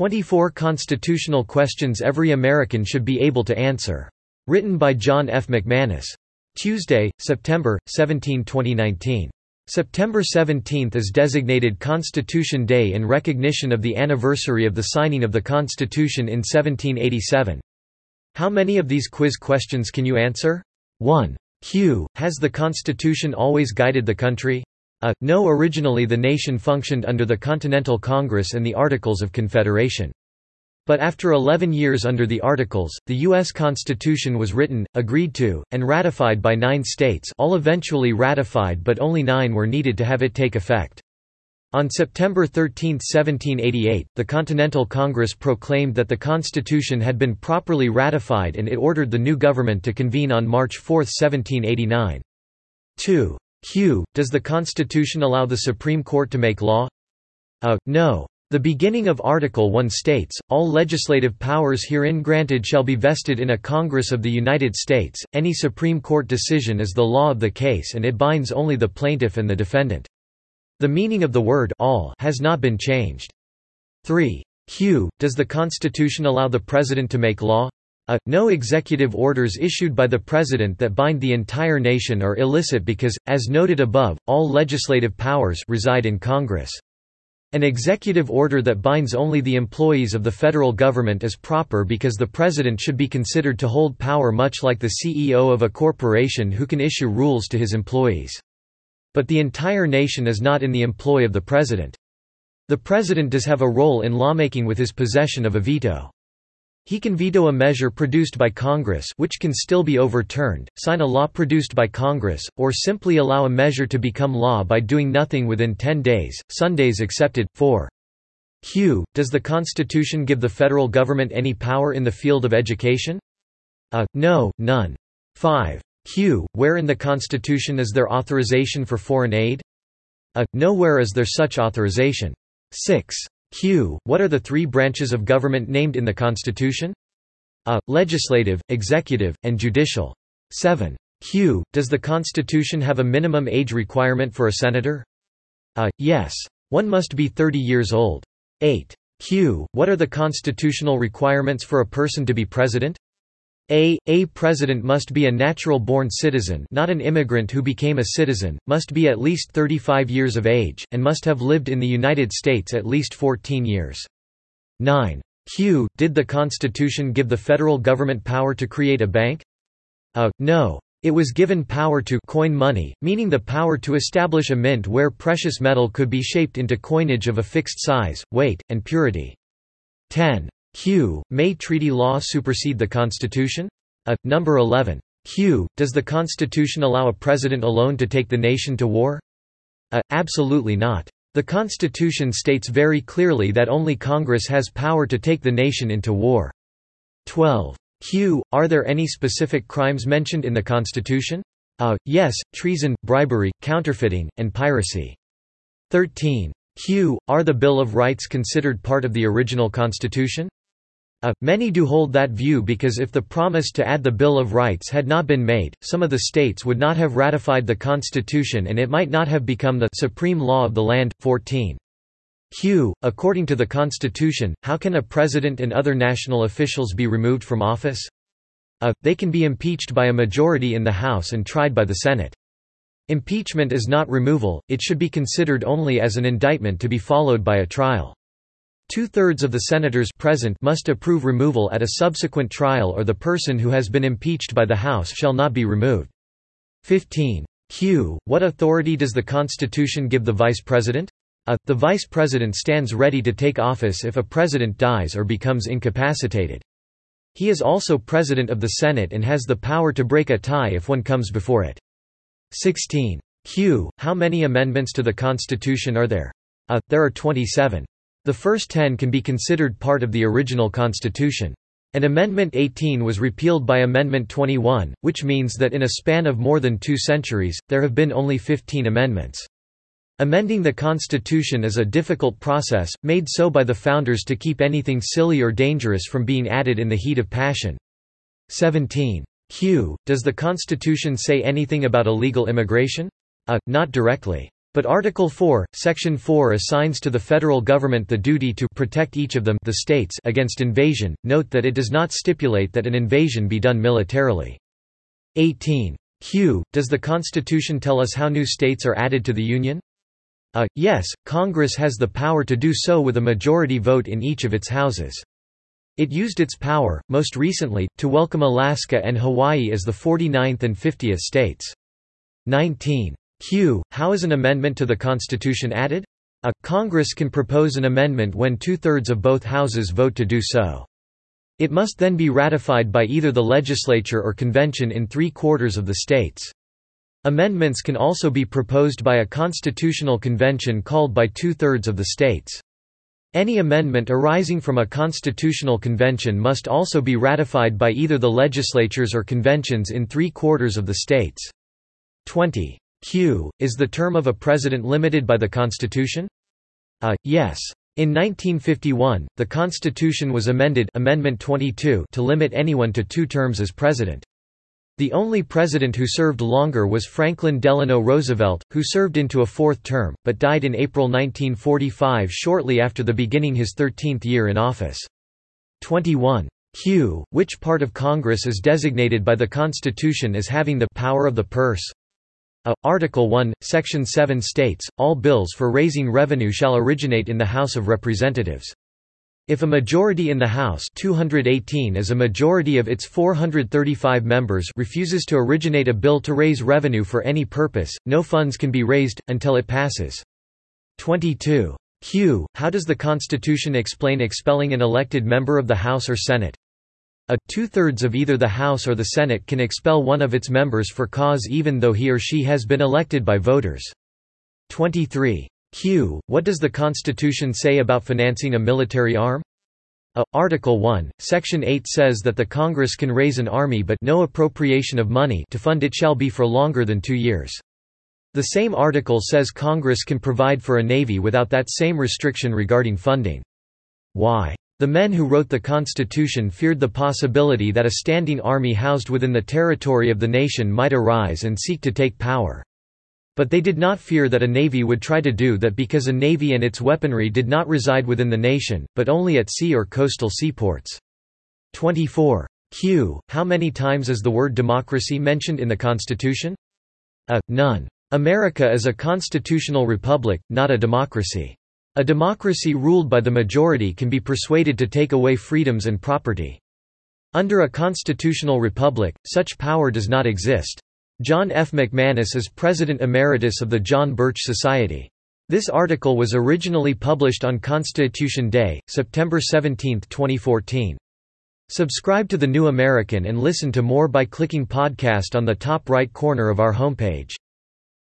24 constitutional questions every American should be able to answer. Written by John F. McManus. Tuesday, September, 17, 2019. September 17 is designated Constitution Day in recognition of the anniversary of the signing of the Constitution in 1787. How many of these quiz questions can you answer? 1. Q. Has the Constitution always guided the country? A. No originally the nation functioned under the Continental Congress and the Articles of Confederation. But after 11 years under the Articles, the U.S. Constitution was written, agreed to, and ratified by nine states all eventually ratified but only nine were needed to have it take effect. On September 13, 1788, the Continental Congress proclaimed that the Constitution had been properly ratified and it ordered the new government to convene on March 4, 1789. 2. Q. Does the Constitution allow the Supreme Court to make law? A. No. The beginning of Article 1 states, all legislative powers herein granted shall be vested in a Congress of the United States, any Supreme Court decision is the law of the case and it binds only the plaintiff and the defendant. The meaning of the word all has not been changed. 3. Q. Does the Constitution allow the President to make law? A. No executive orders issued by the President that bind the entire nation are illicit because, as noted above, all legislative powers reside in Congress. An executive order that binds only the employees of the federal government is proper because the President should be considered to hold power much like the CEO of a corporation who can issue rules to his employees. But the entire nation is not in the employ of the President. The President does have a role in lawmaking with his possession of a veto. He can veto a measure produced by Congress which can still be overturned, sign a law produced by Congress, or simply allow a measure to become law by doing nothing within 10 days, Sundays excepted. 4. Q. Does the Constitution give the federal government any power in the field of education? A. No, none. 5. Q. Where in the Constitution is there authorization for foreign aid? A. Nowhere is there such authorization. 6. Q. What are the three branches of government named in the Constitution? A. Legislative, executive, and judicial. 7. Q. Does the Constitution have a minimum age requirement for a senator? A. Yes. One must be 30 years old. 8. Q. What are the constitutional requirements for a person to be president? A. A president must be a natural-born citizen not an immigrant who became a citizen, must be at least 35 years of age, and must have lived in the United States at least 14 years. 9. Q. Did the Constitution give the federal government power to create a bank? A. No. It was given power to coin money, meaning the power to establish a mint where precious metal could be shaped into coinage of a fixed size, weight, and purity. 10. Q. May treaty law supersede the Constitution? A. Number 11. Q. Does the Constitution allow a president alone to take the nation to war? A. Absolutely not. The Constitution states very clearly that only Congress has power to take the nation into war. 12. Q. Are there any specific crimes mentioned in the Constitution? A. Yes, treason, bribery, counterfeiting, and piracy. 13. Q. Are the Bill of Rights considered part of the original Constitution? A. Many do hold that view because if the promise to add the Bill of Rights had not been made, some of the states would not have ratified the Constitution and it might not have become the supreme law of the land. 14. Q. According to the Constitution, how can a president and other national officials be removed from office? A. They can be impeached by a majority in the House and tried by the Senate. Impeachment is not removal, it should be considered only as an indictment to be followed by a trial. Two-thirds of the senators present must approve removal at a subsequent trial or the person who has been impeached by the House shall not be removed. 15. Q. What authority does the Constitution give the Vice President? A. The Vice President stands ready to take office if a President dies or becomes incapacitated. He is also President of the Senate and has the power to break a tie if one comes before it. 16. Q. How many amendments to the Constitution are there? A. There are 27. The first ten can be considered part of the original constitution. And Amendment 18 was repealed by Amendment 21, which means that in a span of more than two centuries, there have been only 15 amendments. Amending the Constitution is a difficult process, made so by the founders to keep anything silly or dangerous from being added in the heat of passion. 17. Q. Does the Constitution say anything about illegal immigration? A. Not directly. But Article 4, Section 4 assigns to the federal government the duty to protect each of them the states against invasion. Note that it does not stipulate that an invasion be done militarily. 18. Q. Does the Constitution tell us how new states are added to the Union? A. Yes, Congress has the power to do so with a majority vote in each of its houses. It used its power, most recently, to welcome Alaska and Hawaii as the 49th and 50th states. 19. Q. How is an amendment to the Constitution added? A. Congress can propose an amendment when two-thirds of both houses vote to do so. It must then be ratified by either the legislature or convention in three-quarters of the states. Amendments can also be proposed by a constitutional convention called by two-thirds of the states. Any amendment arising from a constitutional convention must also be ratified by either the legislatures or conventions in three-quarters of the states. 20. Q. Is the term of a president limited by the Constitution? A. Yes. In 1951, the Constitution was amended Amendment 22 to limit anyone to two terms as president. The only president who served longer was Franklin Delano Roosevelt, who served into a fourth term, but died in April 1945 shortly after the beginning his 13th year in office. 21. Q. Which part of Congress is designated by the Constitution as having the power of the purse? A. Article 1, Section 7 states, all bills for raising revenue shall originate in the House of Representatives. If a majority in the House 218 is a majority of its 435 members refuses to originate a bill to raise revenue for any purpose, no funds can be raised, until it passes. 22. Q. How does the Constitution explain expelling an elected member of the House or Senate? A two-thirds of either the House or the Senate can expel one of its members for cause even though he or she has been elected by voters. 23. Q. What does the Constitution say about financing a military arm? A. Article 1, Section 8 says that the Congress can raise an army but no appropriation of money to fund it shall be for longer than two years. The same article says Congress can provide for a navy without that same restriction regarding funding. Why? The men who wrote the Constitution feared the possibility that a standing army housed within the territory of the nation might arise and seek to take power. But they did not fear that a navy would try to do that because a navy and its weaponry did not reside within the nation, but only at sea or coastal seaports. 24. Q. How many times is the word democracy mentioned in the Constitution? A. None. America is a constitutional republic, not a democracy. A democracy ruled by the majority can be persuaded to take away freedoms and property. Under a constitutional republic, such power does not exist. John F. McManus is President Emeritus of the John Birch Society. This article was originally published on Constitution Day, September 17, 2014. Subscribe to The New American and listen to more by clicking podcast on the top right corner of our homepage.